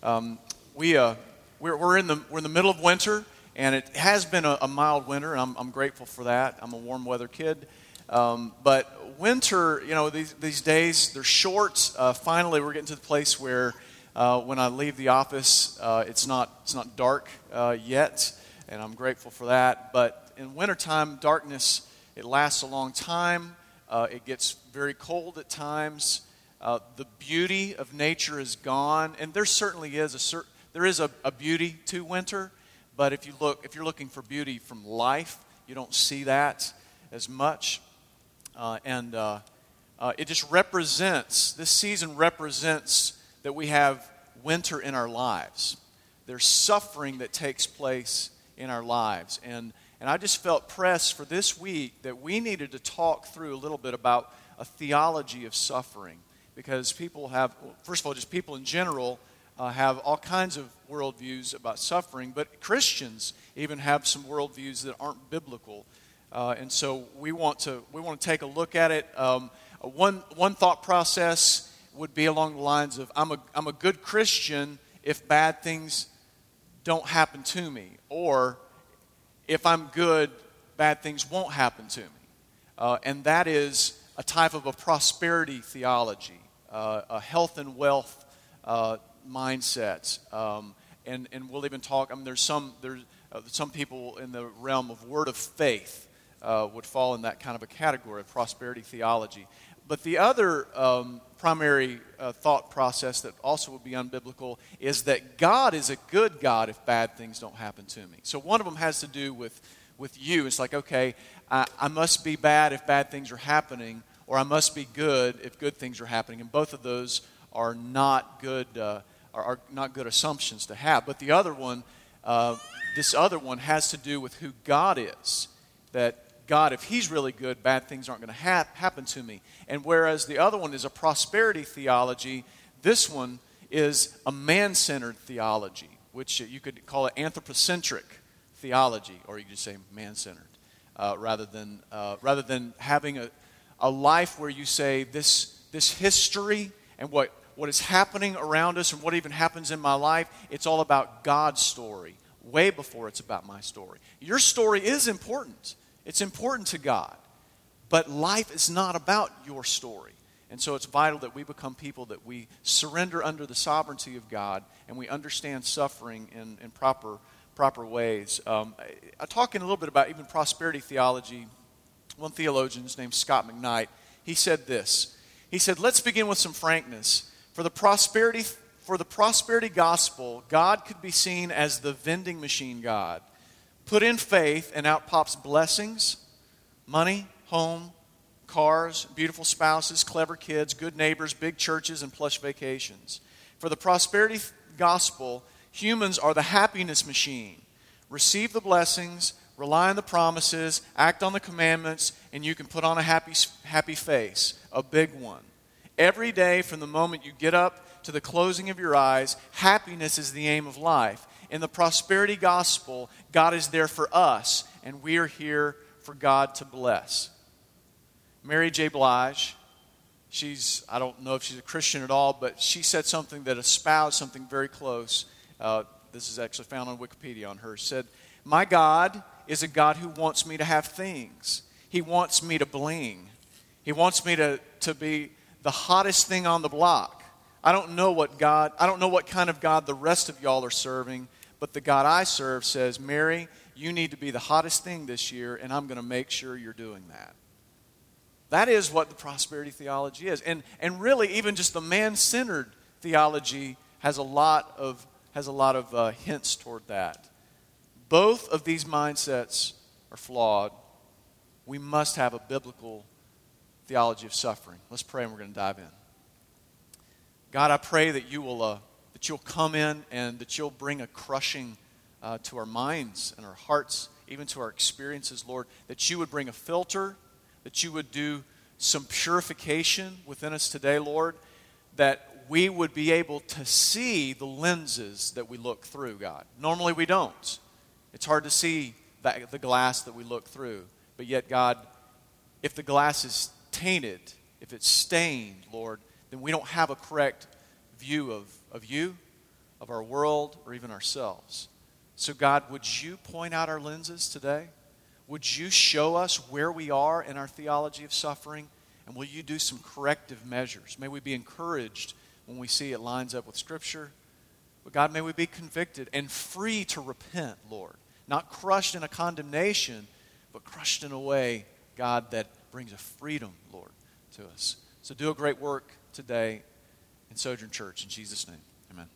Um, we, uh, we're, we're, in the, we're in the middle of winter, and it has been a, a mild winter, and I'm, I'm, grateful for that. I'm a warm weather kid. Um, but winter, you know, these, these days, they're short. Uh, finally, we're getting to the place where uh, when I leave the office, uh, it's, not, it's not dark uh, yet, and I'm grateful for that. But in wintertime, darkness, it lasts a long time. Uh, it gets very cold at times. Uh, the beauty of nature is gone, and there certainly is a there is a, a beauty to winter. But if you look, if you're looking for beauty from life, you don't see that as much. Uh, and uh, uh, it just represents, this season represents that we have winter in our lives. There's suffering that takes place in our lives. And, and I just felt pressed for this week that we needed to talk through a little bit about a theology of suffering. Because people have, first of all, just people in general uh, have all kinds of worldviews about suffering, but Christians even have some worldviews that aren't biblical. Uh, and so we want to we want to take a look at it. Um, one one thought process would be along the lines of I'm a I'm a good Christian if bad things don't happen to me, or if I'm good, bad things won't happen to me. Uh, and that is a type of a prosperity theology, a health and wealth uh, mindset. Um, and, and we'll even talk, I mean, there's some, there's, uh, some people in the realm of word of faith uh, would fall in that kind of a category of prosperity theology. But the other um, primary uh, thought process that also would be unbiblical is that God is a good God if bad things don't happen to me. So one of them has to do with, with you. It's like, okay, I, I must be bad if bad things are happening, or I must be good if good things are happening. And both of those are not good, uh, are, are, not good assumptions to have. But the other one, uh, this other one has to do with who God is. That God, if He's really good, bad things aren't going to ha- happen to me. And whereas the other one is a prosperity theology, this one is a man centered theology, which you could call it anthropocentric theology, or you could say man centered, uh, rather, than, uh, rather than having a, a life where you say this, this history and what, what is happening around us and what even happens in my life, it's all about God's story, way before it's about my story. Your story is important. It's important to God. But life is not about your story. And so it's vital that we become people that we surrender under the sovereignty of God and we understand suffering in, in proper, proper ways. Um, I, I talk in a little bit about even prosperity theology. One theologian named Scot McKnight. He said this. He said, Let's begin with some frankness. For the prosperity, for the prosperity gospel, God could be seen as the vending machine God Put in faith, and out pops blessings, money, home, cars, beautiful spouses, clever kids, good neighbors, big churches, and plush vacations. For the prosperity gospel, humans are the happiness machine. Receive the blessings, rely on the promises, act on the commandments, and you can put on a happy, happy face, a big one. Every day, from the moment you get up to the closing of your eyes, happiness is the aim of life. In the prosperity gospel, God is there for us, and we are here for God to bless. Mary J. Blige, she's, I don't know if she's a Christian at all, but she said something that espoused something very close. Uh, this is actually found on Wikipedia on her. Said, My God is a God who wants me to have things. He wants me to bling. He wants me to, to be the hottest thing on the block. I don't know what God, I don't know what kind of God the rest of y'all are serving, but the God I serve says, Mary, you need to be the hottest thing this year, and I'm going to make sure you're doing that. That is what the prosperity theology is. And, and really, even just the man centered theology has a lot of, has a lot of uh, hints toward that. Both of these mindsets are flawed. We must have a biblical theology of suffering. Let's pray and we're going to dive in. God, I pray that you will uh, that you'll come in and that you'll bring a crushing uh, to our minds and our hearts, even to our experiences, Lord. That you would bring a filter, that you would do some purification within us today, Lord, that we would be able to see the lenses that we look through, God. Normally we don't. It's hard to see that, the glass that we look through. But yet, God, if the glass is tainted, if it's stained, Lord, then we don't have a correct view of, of you of our world, or even ourselves. So, God, would you point out our lenses today? Would you show us where we are in our theology of suffering? And will you do some corrective measures? May we be encouraged when we see it lines up with Scripture. But God, may we be convicted and free to repent, Lord. Not crushed in a condemnation, but crushed in a way, God, that brings a freedom, Lord, to us. So do a great work today in Sojourn Church. In Jesus' name, amen.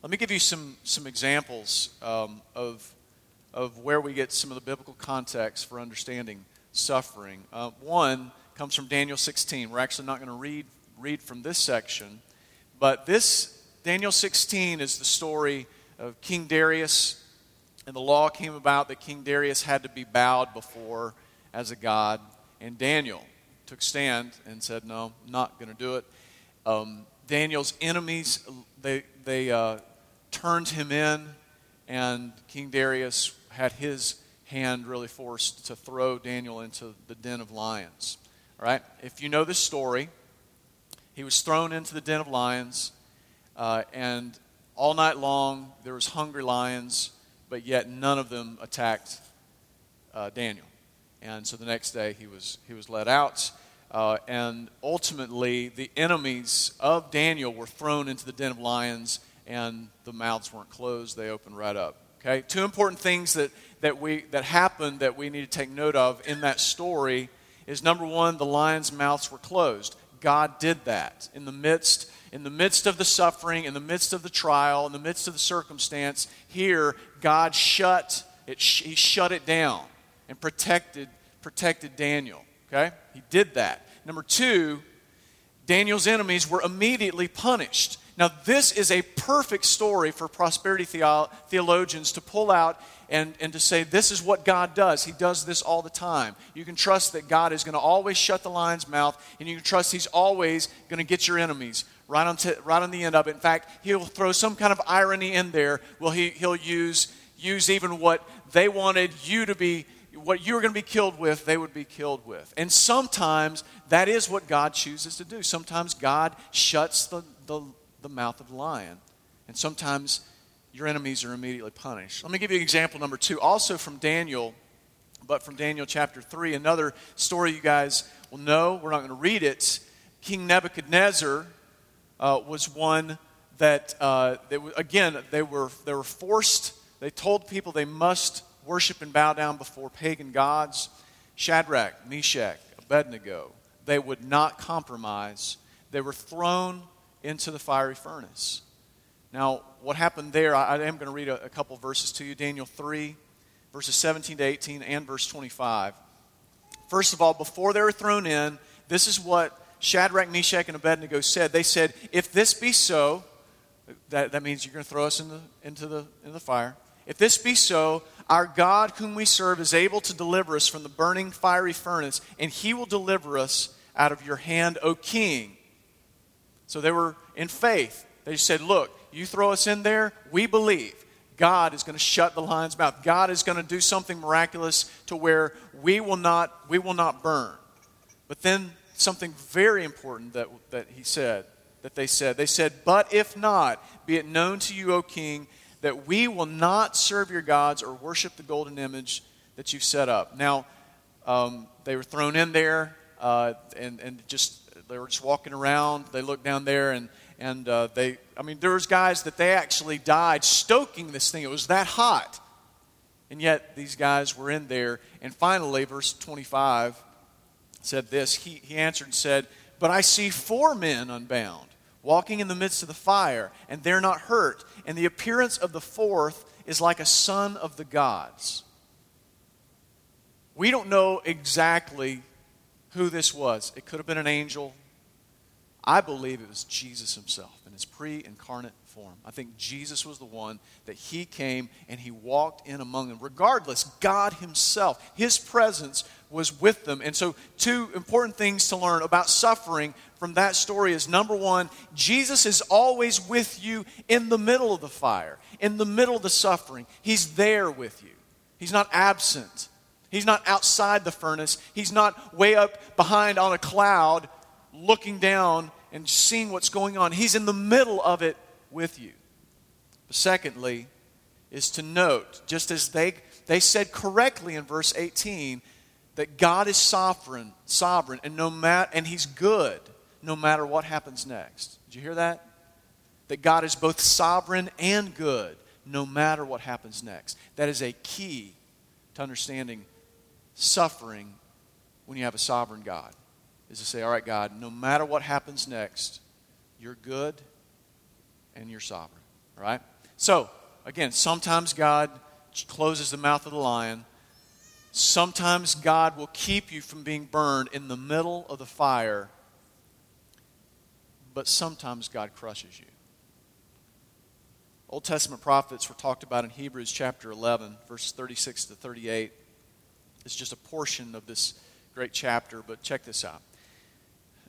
Let me give you some, some examples um, of, of where we get some of the biblical context for understanding suffering. Uh, one comes from Daniel 16. We're actually not going to read, read from this section, but this, Daniel 16, is the story of King Darius, and the law came about that King Darius had to be bowed before as a god, and Daniel took stand and said, No, I'm not going to do it. Um, Daniel's enemies, they, they uh, turned him in, and King Darius had his hand really forced to throw Daniel into the den of lions. All right? If you know this story, he was thrown into the den of lions, uh, and all night long there was hungry lions, but yet none of them attacked uh, Daniel. And so the next day he was, he was let out. Uh, and ultimately, the enemies of Daniel were thrown into the den of lions, and the mouths weren't closed, they opened right up. Okay? Two important things that, that, we, that happened that we need to take note of in that story is number one, the lions' mouths were closed. God did that in the midst in the midst of the suffering, in the midst of the trial, in the midst of the circumstance. Here, God shut it. He shut it down and protected protected Daniel. Okay? He did that. Number two, Daniel's enemies were immediately punished. Now, this is a perfect story for prosperity theo- theologians to pull out and, and to say, this is what God does. He does this all the time. You can trust that God is going to always shut the lion's mouth, and you can trust He's always going to get your enemies right on, t- right on the end of it. In fact, He'll throw some kind of irony in there. Well, he, He'll use, use even what they wanted you to be what you were going to be killed with, they would be killed with. And sometimes that is what God chooses to do. Sometimes God shuts the, the, the mouth of the lion, and sometimes your enemies are immediately punished. Let me give you example number two, also from Daniel, but from Daniel chapter 3, another story you guys will know. We're not going to read it. King Nebuchadnezzar uh, was one that, uh, they, again, they were, they were forced, they told people they must worship and bow down before pagan gods. Shadrach, Meshach, Abednego, they would not compromise. They were thrown into the fiery furnace. Now, what happened there, I, I am going to read a, a couple verses to you Daniel 3, verses 17 to 18, and verse 25. First of all, before they were thrown in, this is what Shadrach, Meshach, and Abednego said. They said, If this be so, that, that means you're going to throw us in the, into, the, into the fire. If this be so, our God, whom we serve, is able to deliver us from the burning fiery furnace, and he will deliver us out of your hand, O king. So they were in faith. They said, Look, you throw us in there, we believe. God is going to shut the lion's mouth. God is going to do something miraculous to where we will not, we will not burn. But then something very important that, that he said, that they said. They said, But if not, be it known to you, O king, that we will not serve your gods or worship the golden image that you've set up. Now, um, they were thrown in there uh, and, and just they were just walking around. They looked down there and and uh, they I mean there was guys that they actually died stoking this thing. It was that hot. And yet these guys were in there. And finally, verse 25 said this. He, he answered and said, But I see four men unbound walking in the midst of the fire, and they're not hurt. And the appearance of the fourth is like a son of the gods. We don't know exactly who this was. It could have been an angel. I believe it was Jesus himself in his pre incarnate form. I think Jesus was the one that he came and he walked in among them. Regardless, God himself, his presence was with them. And so, two important things to learn about suffering from that story is number one, Jesus is always with you in the middle of the fire, in the middle of the suffering. He's there with you, He's not absent. He's not outside the furnace. He's not way up behind on a cloud looking down and seeing what's going on. He's in the middle of it with you. But secondly, is to note, just as they, they said correctly in verse 18, that God is sovereign, sovereign, and no mat, and He's good no matter what happens next. Did you hear that? That God is both sovereign and good no matter what happens next. That is a key to understanding suffering when you have a sovereign God. Is to say, all right, God, no matter what happens next, you're good and you're sovereign. All right? So, again, sometimes God closes the mouth of the lion. Sometimes God will keep you from being burned in the middle of the fire. But sometimes God crushes you. Old Testament prophets were talked about in Hebrews chapter 11, verses 36 to 38. It's just a portion of this great chapter, but check this out.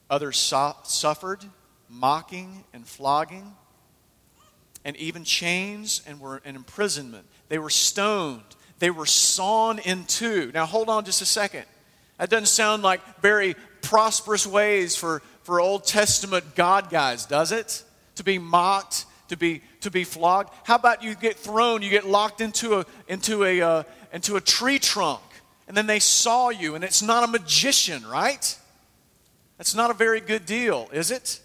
Others so- suffered mocking and flogging, and even chains and were in imprisonment. They were stoned. They were sawn in two. Now, hold on just a second. That doesn't sound like very prosperous ways for, for Old Testament God guys, does it? To be mocked to be, to be flogged? How about you get thrown, you get locked into a, into, a, uh, into a tree trunk, and then they saw you, and it's not a magician, right? That's not a very good deal, is it?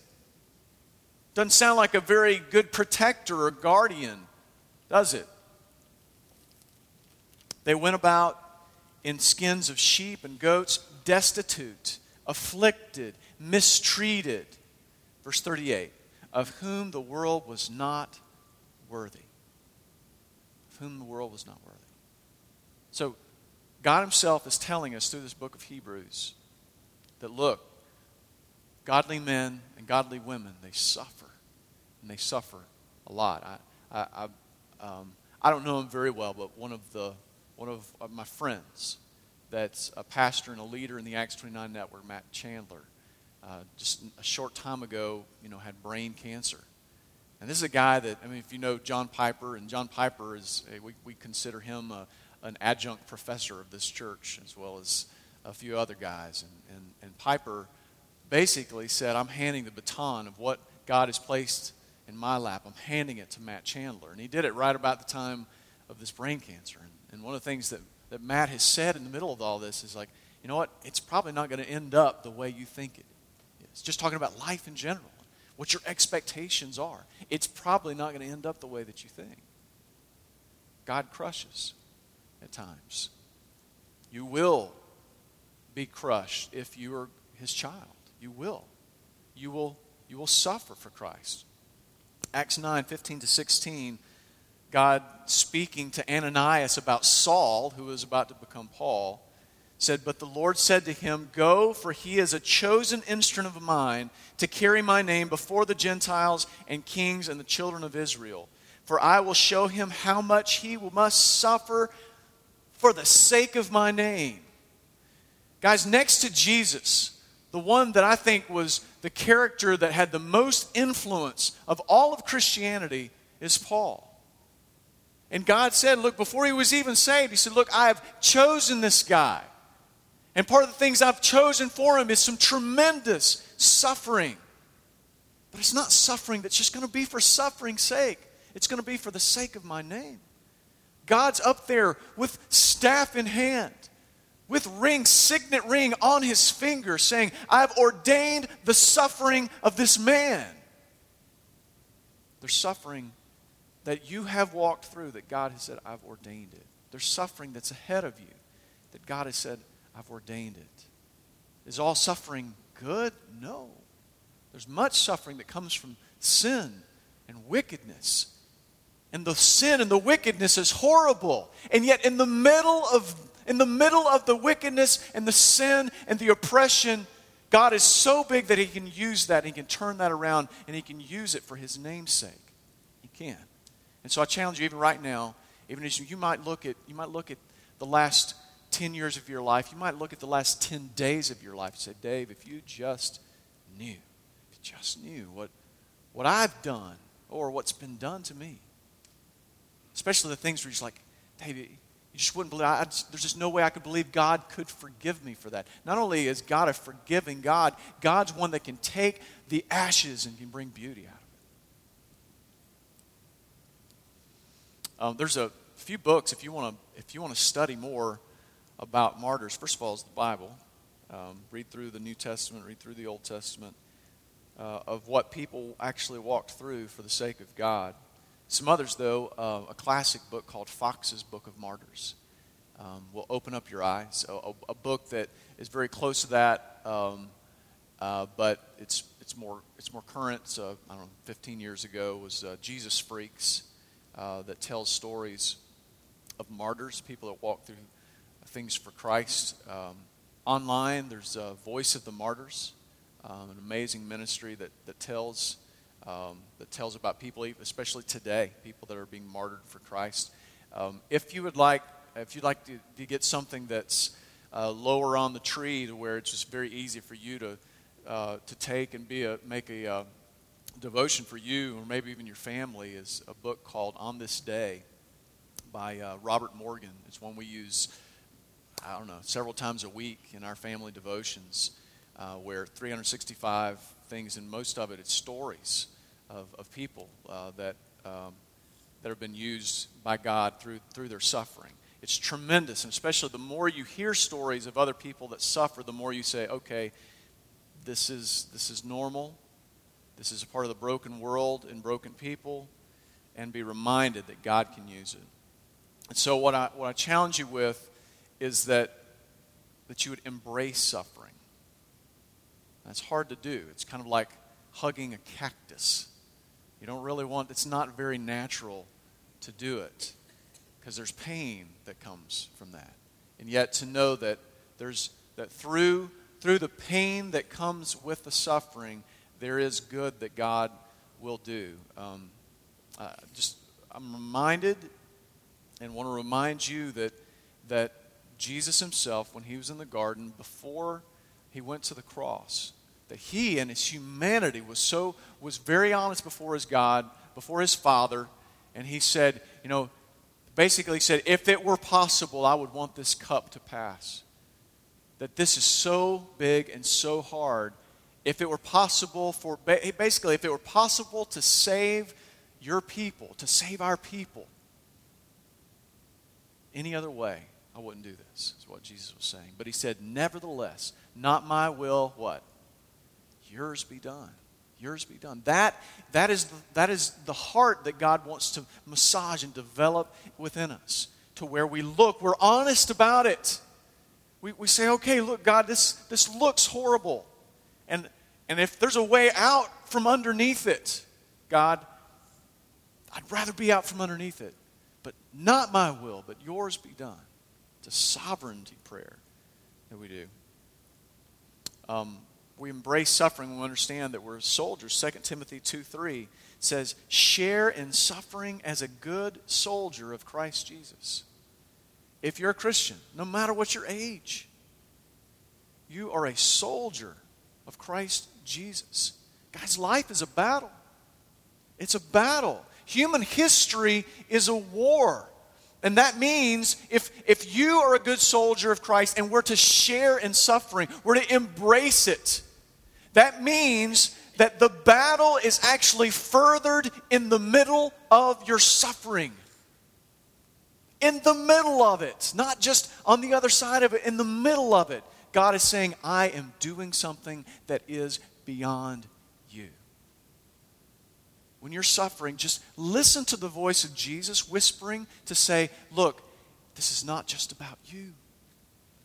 Doesn't sound like a very good protector or guardian, does it? They went about in skins of sheep and goats, destitute, afflicted, mistreated. Verse 38 of whom the world was not worthy. Of whom the world was not worthy. So, God Himself is telling us through this book of Hebrews that look, godly men and godly women, they suffer. And they suffer a lot. I, I, I, um, I don't know him very well, but one of, the, one of my friends that's a pastor and a leader in the Acts 29 network, Matt Chandler, uh, just a short time ago, you know, had brain cancer. And this is a guy that, I mean, if you know John Piper, and John Piper is, we, we consider him a, an adjunct professor of this church, as well as a few other guys. And, and, and Piper basically said, I'm handing the baton of what God has placed in my lap. I'm handing it to Matt Chandler. And he did it right about the time of this brain cancer. And, and one of the things that, that Matt has said in the middle of all this is like, you know what? It's probably not going to end up the way you think it is. Just talking about life in general, what your expectations are. It's probably not going to end up the way that you think. God crushes at times. You will be crushed if you are his child. You will. You will, you will suffer for Christ. Acts 9 15 to 16, God speaking to Ananias about Saul, who was about to become Paul said, But the Lord said to him, Go, for he is a chosen instrument of mine to carry my name before the Gentiles and kings and the children of Israel. For I will show him how much he must suffer for the sake of my name. Guys, next to Jesus, the one that I think was the character that had the most influence of all of Christianity is Paul. And God said, Look, before he was even saved, He said, Look, I have chosen this guy. And part of the things I've chosen for him is some tremendous suffering. But it's not suffering that's just going to be for suffering's sake, it's going to be for the sake of my name. God's up there with staff in hand, with ring, signet ring on his finger, saying, I've ordained the suffering of this man. There's suffering that you have walked through that God has said, I've ordained it. There's suffering that's ahead of you that God has said, I've ordained it. Is all suffering good? No. There's much suffering that comes from sin and wickedness. And the sin and the wickedness is horrible. And yet in the middle of in the middle of the wickedness and the sin and the oppression, God is so big that he can use that, he can turn that around and he can use it for his name's sake. He can. And so I challenge you even right now, even as you might look at you might look at the last 10 years of your life, you might look at the last 10 days of your life and say, Dave, if you just knew, if you just knew what, what I've done or what's been done to me. Especially the things where you're just like, Dave, you just wouldn't believe, I, just, there's just no way I could believe God could forgive me for that. Not only is God a forgiving God, God's one that can take the ashes and can bring beauty out of Um, there's a few books if you want to if you want to study more about martyrs. First of all, is the Bible. Um, read through the New Testament, read through the Old Testament uh, of what people actually walked through for the sake of God. Some others, though, uh, a classic book called Foxe's Book of Martyrs um, will open up your eyes. A, a, a, book that is very close to that, um, uh, but it's it's more it's more current. So I don't know, 15 years ago was uh, Jesus Freaks uh, that tells stories of martyrs, people that walk through things for Christ. Um, online, there's a Voice of the Martyrs, um, an amazing ministry that that tells. Um, that tells about people, especially today, people that are being martyred for Christ. Um, if you would like if you'd like to, to get something that's uh, lower on the tree to where it's just very easy for you to, uh, to take and be a, make a uh, devotion for you or maybe even your family is a book called On This Day by uh, Robert Morgan. It's one we use, I don't know, several times a week in our family devotions uh, where 365 things, and most of it, it's stories of, of people uh, that, um, that have been used by God through, through their suffering it's tremendous. And especially the more you hear stories of other people that suffer, the more you say, okay, this is, this is normal. This is a part of the broken world and broken people. And be reminded that God can use it. And so, what I, what I challenge you with is that, that you would embrace suffering. That's hard to do. It's kind of like hugging a cactus. You don't really want, it's not very natural to do it because there's pain that comes from that. And yet to know that there's that through through the pain that comes with the suffering, there is good that God will do. Um, uh, just I'm reminded and want to remind you that that Jesus himself, when he was in the garden, before he went to the cross, that he and his humanity was so was very honest before his God, before his Father, and he said, you know, basically said, If it were possible, I would want this cup to pass. That this is so big and so hard. If it were possible for, basically, if it were possible to save your people, to save our people, any other way, I wouldn't do this, is what Jesus was saying. But he said, Nevertheless, not my will, what? Yours be done yours be done. That, that, is, that is the heart that God wants to massage and develop within us to where we look, we're honest about it. We, we say, okay, look, God, this, this looks horrible. And, and if there's a way out from underneath it, God, I'd rather be out from underneath it. But not my will, but yours be done. It's a sovereignty prayer that we do. Um, we embrace suffering, we understand that we're soldiers. 2 Timothy 2 3 says, Share in suffering as a good soldier of Christ Jesus. If you're a Christian, no matter what your age, you are a soldier of Christ Jesus. Guys, life is a battle. It's a battle. Human history is a war. And that means if, if you are a good soldier of Christ and we're to share in suffering, we're to embrace it. That means that the battle is actually furthered in the middle of your suffering. In the middle of it, not just on the other side of it, in the middle of it. God is saying, I am doing something that is beyond you. When you're suffering, just listen to the voice of Jesus whispering to say, Look, this is not just about you,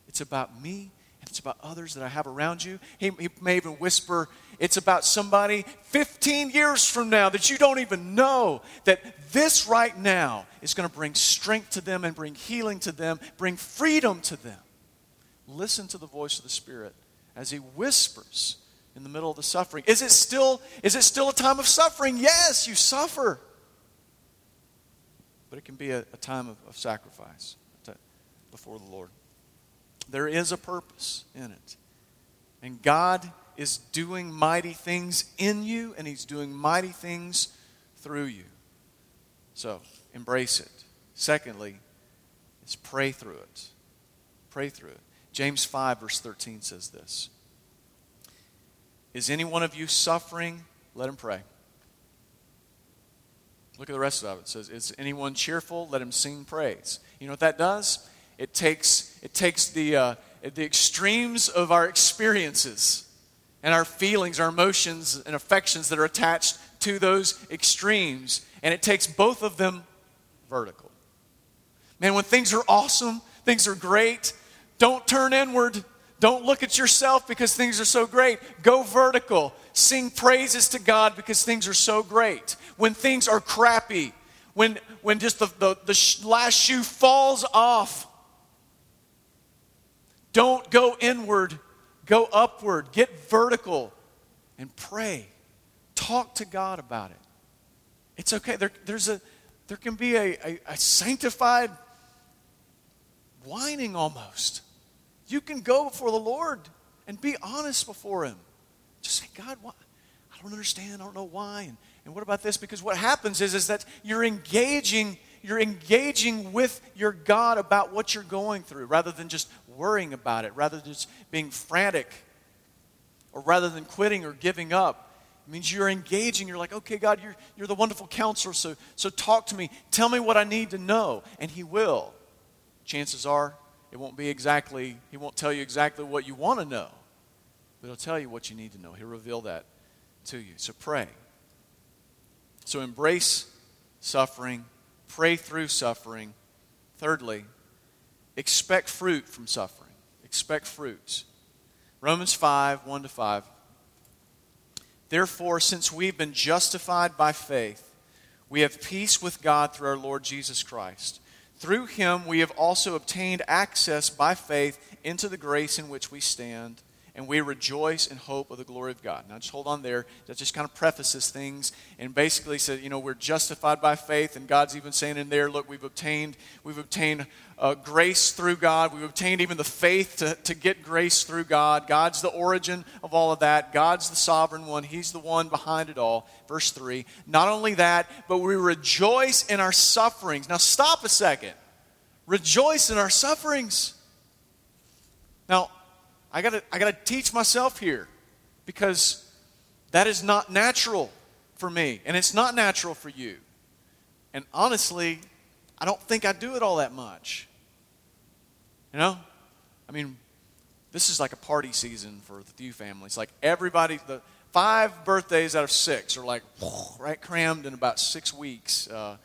it's about me and it's about others that I have around you. He, he may even whisper, it's about somebody 15 years from now that you don't even know. That this right now is going to bring strength to them and bring healing to them, bring freedom to them. Listen to the voice of the Spirit as He whispers in the middle of the suffering. Is it still, is it still a time of suffering? Yes, you suffer. But it can be a, a time of, of sacrifice before the Lord. There is a purpose in it. And God is doing mighty things in you, and He's doing mighty things through you. So, embrace it. Secondly, is pray through it. Pray through it. James 5, verse 13 says this Is any one of you suffering? Let him pray. Look at the rest of it. It says, Is anyone cheerful? Let him sing praise. You know what that does? It takes, it takes the, uh, the extremes of our experiences and our feelings, our emotions, and affections that are attached to those extremes, and it takes both of them vertical. Man, when things are awesome, things are great, don't turn inward. Don't look at yourself because things are so great. Go vertical. Sing praises to God because things are so great. When things are crappy, when, when just the, the, the last shoe falls off, don't go inward, go upward. Get vertical and pray. Talk to God about it. It's okay. There, there's a, there can be a, a, a sanctified whining almost. You can go before the Lord and be honest before Him. Just say, God? I don't understand. I don't know why. And, and what about this? Because what happens is, is that you're engaging, you're engaging with your God about what you're going through rather than just worrying about it, rather than just being frantic, or rather than quitting or giving up. It means you're engaging. You're like, okay, God, you're, you're the wonderful counselor, so, so talk to me. Tell me what I need to know. And He will. Chances are, it won't be exactly, He won't tell you exactly what you want to know, but He'll tell you what you need to know. He'll reveal that to you. So pray. So embrace suffering, pray through suffering. Thirdly, expect fruit from suffering. Expect fruits. Romans 5 1 to 5. Therefore, since we've been justified by faith, we have peace with God through our Lord Jesus Christ. Through him, we have also obtained access by faith into the grace in which we stand and we rejoice in hope of the glory of God. Now, just hold on there. That just kind of prefaces things and basically says, you know, we're justified by faith, and God's even saying in there, look, we've obtained, we've obtained uh, grace through God. We've obtained even the faith to, to get grace through God. God's the origin of all of that. God's the sovereign one. He's the one behind it all. Verse 3. Not only that, but we rejoice in our sufferings. Now, stop a second. Rejoice in our sufferings. Now, I gotta, I gotta teach myself here because that is not natural for me, and it's not natural for you. And honestly, I don't think I do it all that much. You know? I mean, this is like a party season for the few families. Like everybody, the five birthdays out of six are like right crammed in about six weeks. Uh,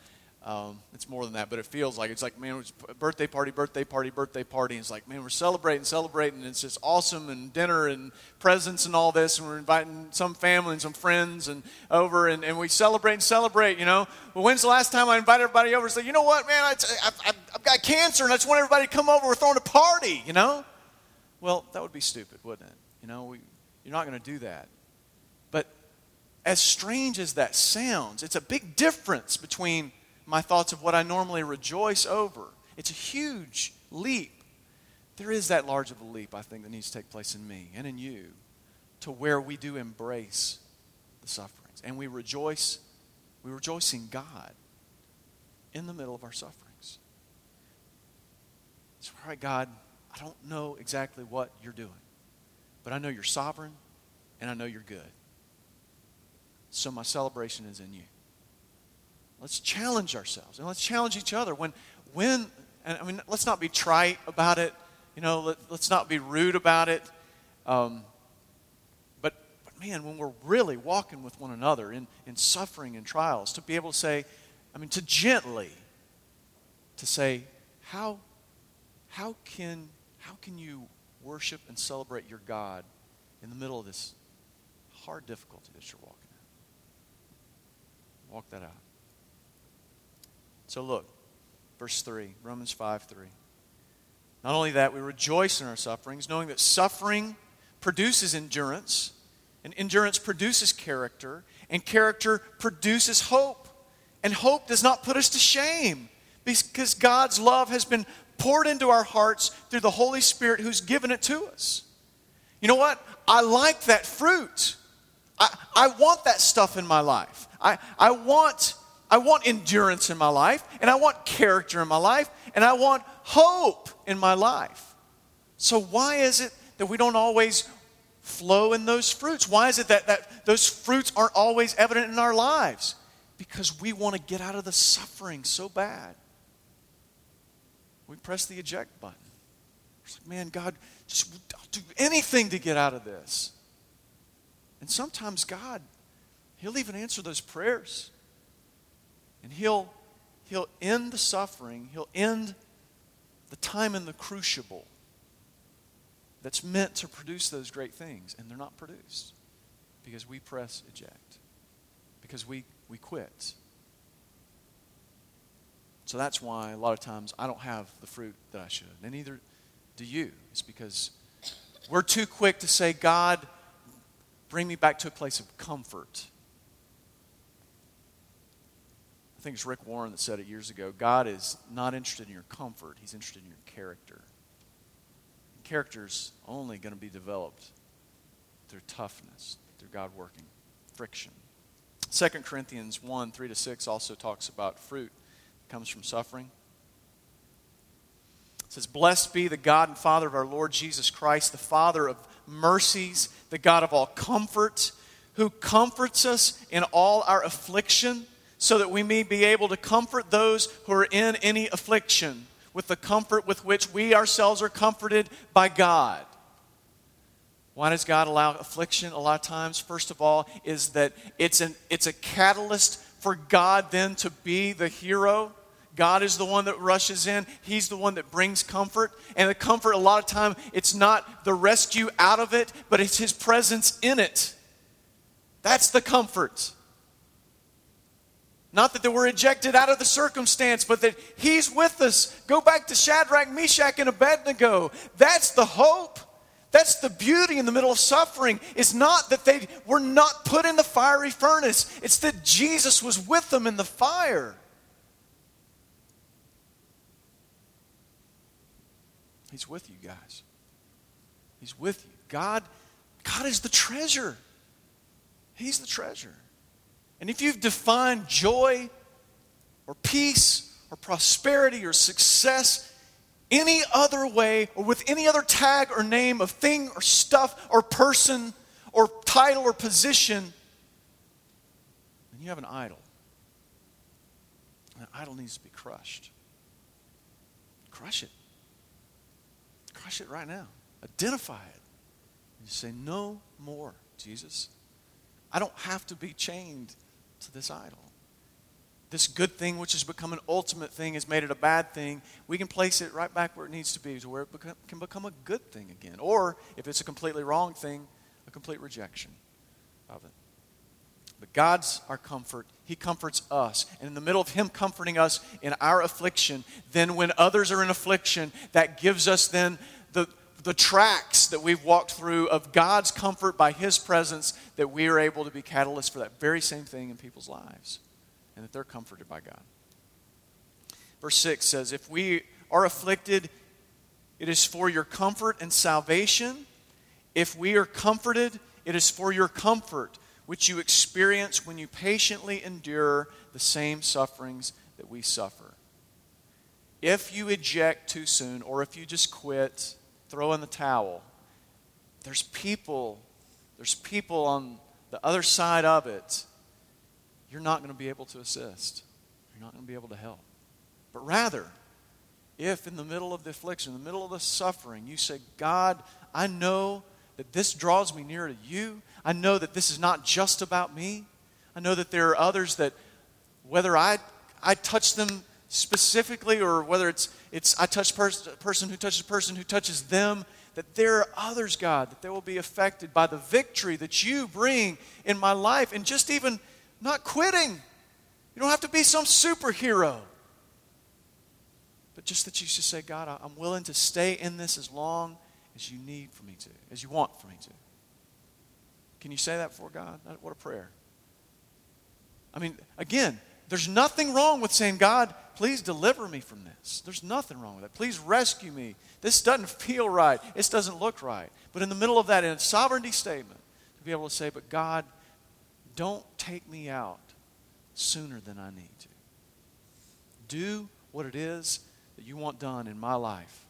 um, it's more than that, but it feels like it's like, man, it's birthday party, birthday party, birthday party. And it's like, man, we're celebrating, celebrating. And it's just awesome and dinner and presents and all this. And we're inviting some family and some friends and over and, and we celebrate and celebrate, you know. But when's the last time I invited everybody over and said, you know what, man, I, I've, I've got cancer and I just want everybody to come over. We're throwing a party, you know? Well, that would be stupid, wouldn't it? You know, we, you're not going to do that. But as strange as that sounds, it's a big difference between – my thoughts of what I normally rejoice over. It's a huge leap. There is that large of a leap, I think, that needs to take place in me and in you to where we do embrace the sufferings. And we rejoice, we rejoice in God in the middle of our sufferings. So, all right, God, I don't know exactly what you're doing, but I know you're sovereign and I know you're good. So my celebration is in you. Let's challenge ourselves and let's challenge each other. When, when, and I mean, let's not be trite about it. You know, let, us not be rude about it. Um, but, but man, when we're really walking with one another in, in suffering and trials, to be able to say, I mean, to gently, to say, how, how, can, how can you worship and celebrate your God in the middle of this hard difficulty that you're walking in? Walk that out. So look, verse 3, Romans 5 3. Not only that, we rejoice in our sufferings, knowing that suffering produces endurance, and endurance produces character, and character produces hope. And hope does not put us to shame because God's love has been poured into our hearts through the Holy Spirit who's given it to us. You know what? I like that fruit. I, I want that stuff in my life. I, I want I want endurance in my life, and I want character in my life, and I want hope in my life. So, why is it that we don't always flow in those fruits? Why is it that, that those fruits aren't always evident in our lives? because we want to get out of the suffering so bad. We press the eject button. It's like, man, God, just I'll do anything to get out of this. And sometimes God, He'll even answer those prayers. And He'll He'll end the suffering, He'll end the time in the crucible that's meant to produce those great things, and they're not produced because we press eject, because we, we quit. So that's why a lot of times I don't have the fruit that I should, and neither do you. It's because we're too quick to say, God, bring me back to a place of comfort. I think it's Rick Warren that said it years ago God is not interested in your comfort, He's interested in your character. character's only going to be developed through toughness, through God working, friction. 2 Corinthians 1 3 to 6 also talks about fruit that comes from suffering. It says, Blessed be the God and Father of our Lord Jesus Christ, the Father of mercies, the God of all comfort, who comforts us in all our affliction, so that we may be able to comfort those who are in any affliction with the comfort with which we ourselves are comforted by God. Why does God allow affliction a lot of times? First of all, is that it's, an, it's a catalyst for God then to be the hero. God is the one that rushes in. He's the one that brings comfort. And the comfort, a lot of time, it's not the rescue out of it, but it's His presence in it. That's the comfort. Not that they were ejected out of the circumstance, but that He's with us. Go back to Shadrach, Meshach, and Abednego. That's the hope. That's the beauty in the middle of suffering. Is not that they were not put in the fiery furnace, it's that Jesus was with them in the fire. He's with you guys. He's with you. God, God is the treasure. He's the treasure. And if you've defined joy or peace or prosperity or success any other way or with any other tag or name of thing or stuff or person or title or position, then you have an idol. And that idol needs to be crushed. Crush it. Crush it right now. Identify it. And you say, No more, Jesus. I don't have to be chained to this idol this good thing, which has become an ultimate thing, has made it a bad thing, we can place it right back where it needs to be, to where it become, can become a good thing again. Or, if it's a completely wrong thing, a complete rejection of it. But God's our comfort. He comforts us. And in the middle of Him comforting us in our affliction, then when others are in affliction, that gives us then the, the tracks that we've walked through of God's comfort by His presence that we are able to be catalysts for that very same thing in people's lives and that they're comforted by God. Verse 6 says, If we are afflicted, it is for your comfort and salvation. If we are comforted, it is for your comfort, which you experience when you patiently endure the same sufferings that we suffer. If you eject too soon, or if you just quit, throw in the towel, there's people, there's people on the other side of it you're not going to be able to assist. You're not going to be able to help. But rather, if in the middle of the affliction, in the middle of the suffering, you say, God, I know that this draws me near to you. I know that this is not just about me. I know that there are others that, whether I, I touch them specifically or whether it's, it's I touch pers- person who touches person who touches them, that there are others, God, that they will be affected by the victory that you bring in my life. And just even not quitting. You don't have to be some superhero. But just that you should say, God, I'm willing to stay in this as long as you need for me to, as you want for me to. Can you say that for God? What a prayer. I mean, again, there's nothing wrong with saying, God, please deliver me from this. There's nothing wrong with that. Please rescue me. This doesn't feel right. This doesn't look right. But in the middle of that, in a sovereignty statement, to be able to say, but God, don't take me out sooner than I need to. Do what it is that you want done in my life.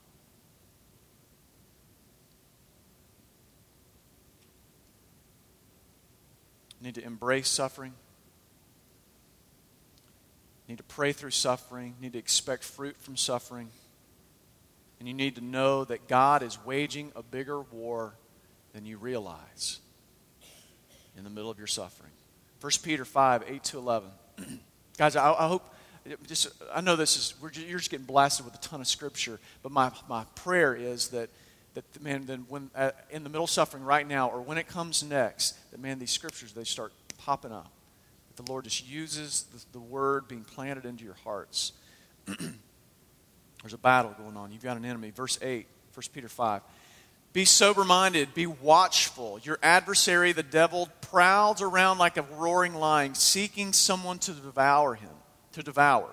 Need to embrace suffering. Need to pray through suffering, you need to expect fruit from suffering. And you need to know that God is waging a bigger war than you realize in the middle of your suffering. 1 Peter 5, 8 to 11. Guys, I, I, hope, just, I know this is, just, you're just getting blasted with a ton of scripture, but my, my prayer is that, that man, then when, uh, in the middle of suffering right now, or when it comes next, that man, these scriptures, they start popping up. The Lord just uses the, the word being planted into your hearts. There's a battle going on. You've got an enemy. Verse 8, 1 Peter 5. Be sober minded, be watchful. Your adversary, the devil, prowls around like a roaring lion, seeking someone to devour him, to devour.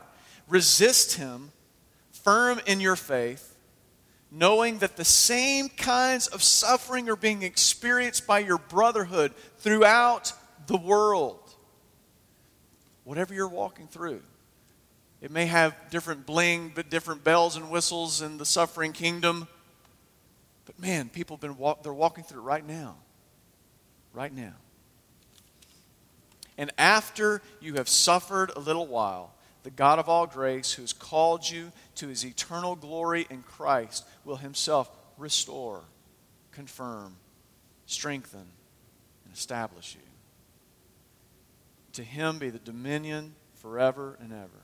Resist him, firm in your faith, knowing that the same kinds of suffering are being experienced by your brotherhood throughout the world. Whatever you're walking through, it may have different bling, but different bells and whistles in the suffering kingdom. But man, people have been walk, they're walking through it right now. Right now. And after you have suffered a little while, the God of all grace, who has called you to his eternal glory in Christ, will himself restore, confirm, strengthen, and establish you. To him be the dominion forever and ever.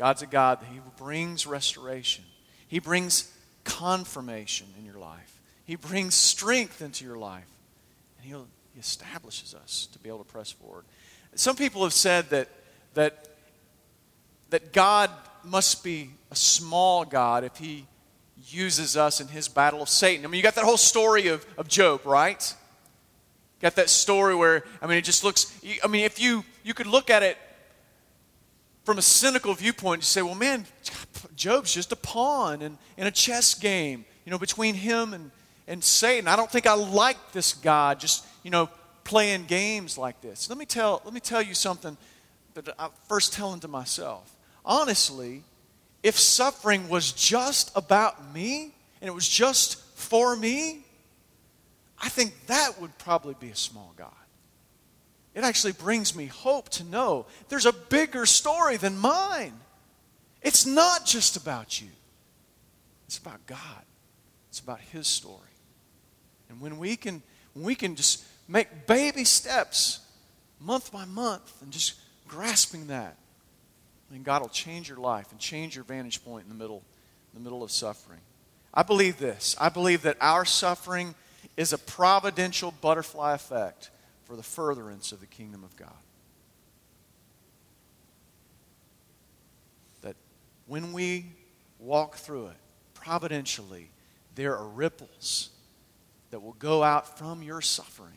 God's a God that He brings restoration. He brings confirmation in your life. He brings strength into your life. And He'll, He establishes us to be able to press forward. Some people have said that, that, that God must be a small God if He uses us in His battle of Satan. I mean, you got that whole story of, of Job, right? Got that story where, I mean, it just looks, I mean, if you, you could look at it from a cynical viewpoint, you say, well, man, Job's just a pawn in, in a chess game, you know, between him and, and Satan. I don't think I like this God just, you know, playing games like this. Let me tell, let me tell you something that I'm first telling to myself. Honestly, if suffering was just about me and it was just for me, I think that would probably be a small God. It actually brings me hope to know there's a bigger story than mine. It's not just about you, it's about God, it's about His story. And when we can, when we can just make baby steps month by month and just grasping that, then God will change your life and change your vantage point in the middle, in the middle of suffering. I believe this. I believe that our suffering is a providential butterfly effect for the furtherance of the kingdom of God. That when we walk through it, providentially, there are ripples that will go out from your suffering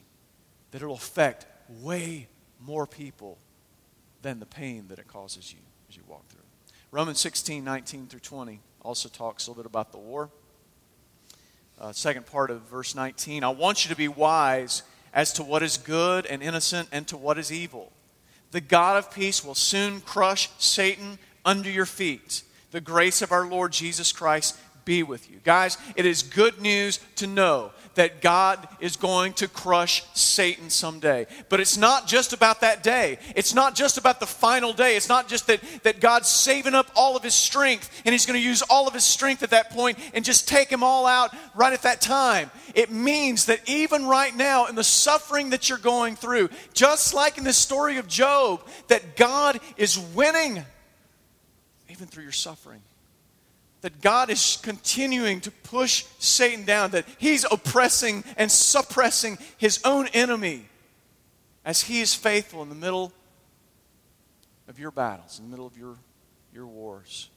that it will affect way more people than the pain that it causes you as you walk through. Romans 16, 19 through 20 also talks a little bit about the war. Uh, second part of verse 19 I want you to be wise as to what is good and innocent and to what is evil. The God of peace will soon crush Satan under your feet. The grace of our Lord Jesus Christ be with you. Guys, it is good news to know that God is going to crush Satan someday. But it's not just about that day. It's not just about the final day. It's not just that, that God's saving up all of his strength and he's going to use all of his strength at that point and just take him all out right at that time. It means that even right now, in the suffering that you're going through, just like in the story of Job, that God is winning even through your suffering that God is continuing to push Satan down, that he's oppressing and suppressing his own enemy as he is faithful in the middle of your battles, in the middle of your, your wars.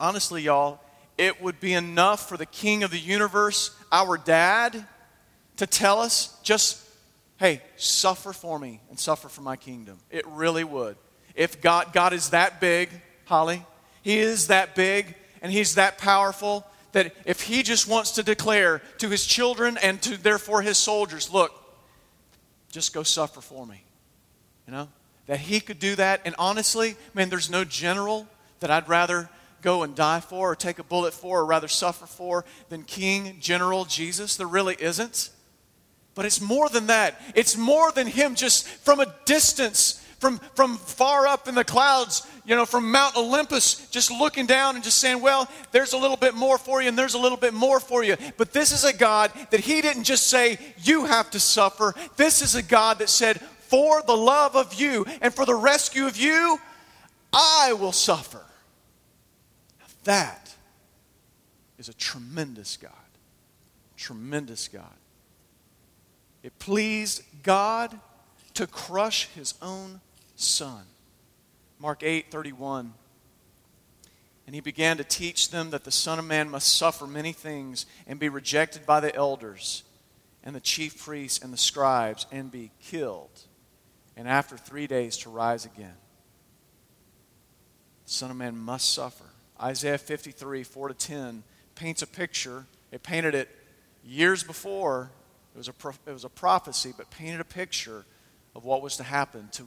Honestly, y'all, it would be enough for the king of the universe, our dad, to tell us just, hey, suffer for me and suffer for my kingdom. It really would. If God, God is that big, Holly, He is that big and he's that powerful that if he just wants to declare to his children and to therefore his soldiers, look, just go suffer for me. You know? That he could do that. And honestly, man, there's no general that I'd rather go and die for or take a bullet for or rather suffer for than King General Jesus. There really isn't. But it's more than that. It's more than him just from a distance from, from far up in the clouds, you know, from Mount Olympus, just looking down and just saying, Well, there's a little bit more for you, and there's a little bit more for you. But this is a God that He didn't just say, You have to suffer. This is a God that said, For the love of you and for the rescue of you, I will suffer. Now that is a tremendous God. Tremendous God. It pleased God to crush his own son. Mark 8 31. And he began to teach them that the Son of Man must suffer many things and be rejected by the elders and the chief priests and the scribes and be killed, and after three days to rise again. The Son of Man must suffer. Isaiah 53 4 to 10 paints a picture. It painted it years before it was, a, it was a prophecy, but painted a picture of what was to happen to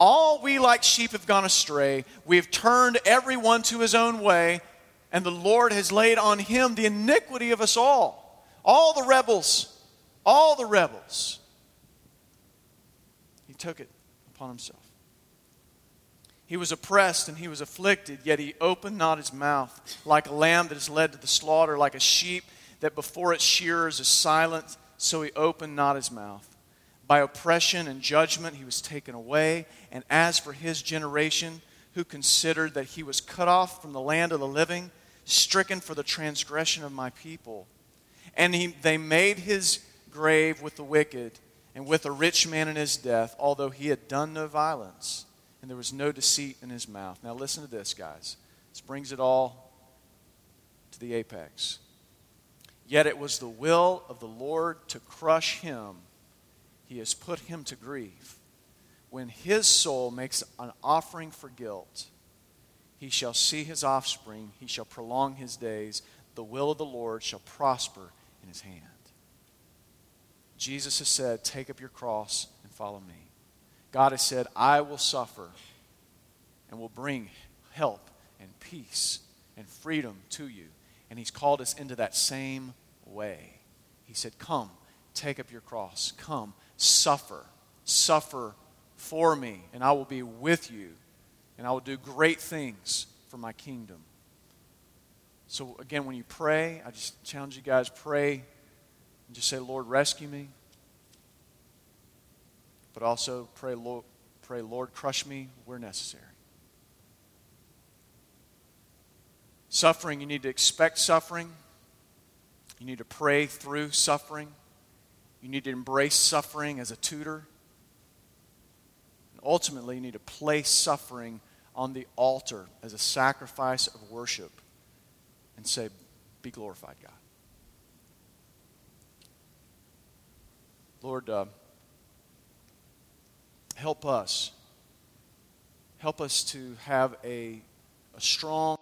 All we like sheep have gone astray. We have turned everyone to his own way, and the Lord has laid on him the iniquity of us all. All the rebels, all the rebels. He took it upon himself. He was oppressed and he was afflicted, yet he opened not his mouth. Like a lamb that is led to the slaughter, like a sheep that before its shearers is silent, so he opened not his mouth. By oppression and judgment he was taken away. And as for his generation, who considered that he was cut off from the land of the living, stricken for the transgression of my people. And he, they made his grave with the wicked and with a rich man in his death, although he had done no violence, and there was no deceit in his mouth. Now, listen to this, guys. This brings it all to the apex. Yet it was the will of the Lord to crush him he has put him to grief. When his soul makes an offering for guilt, he shall see his offspring, he shall prolong his days, the will of the Lord shall prosper in his hand. Jesus has said, Take up your cross and follow me. God has said, I will suffer and will bring help and peace and freedom to you. And he's called us into that same way. He said, Come, take up your cross. Come, suffer. Suffer for me, and I will be with you, and I will do great things for my kingdom. So, again, when you pray, I just challenge you guys pray and just say, Lord, rescue me. But also pray, Lord, pray, Lord, crush me where necessary. Suffering, you need to expect suffering. You need to pray through suffering. You need to embrace suffering as a tutor. And ultimately, you need to place suffering on the altar as a sacrifice of worship and say, Be glorified, God. Lord, uh, help us. Help us to have a, a strong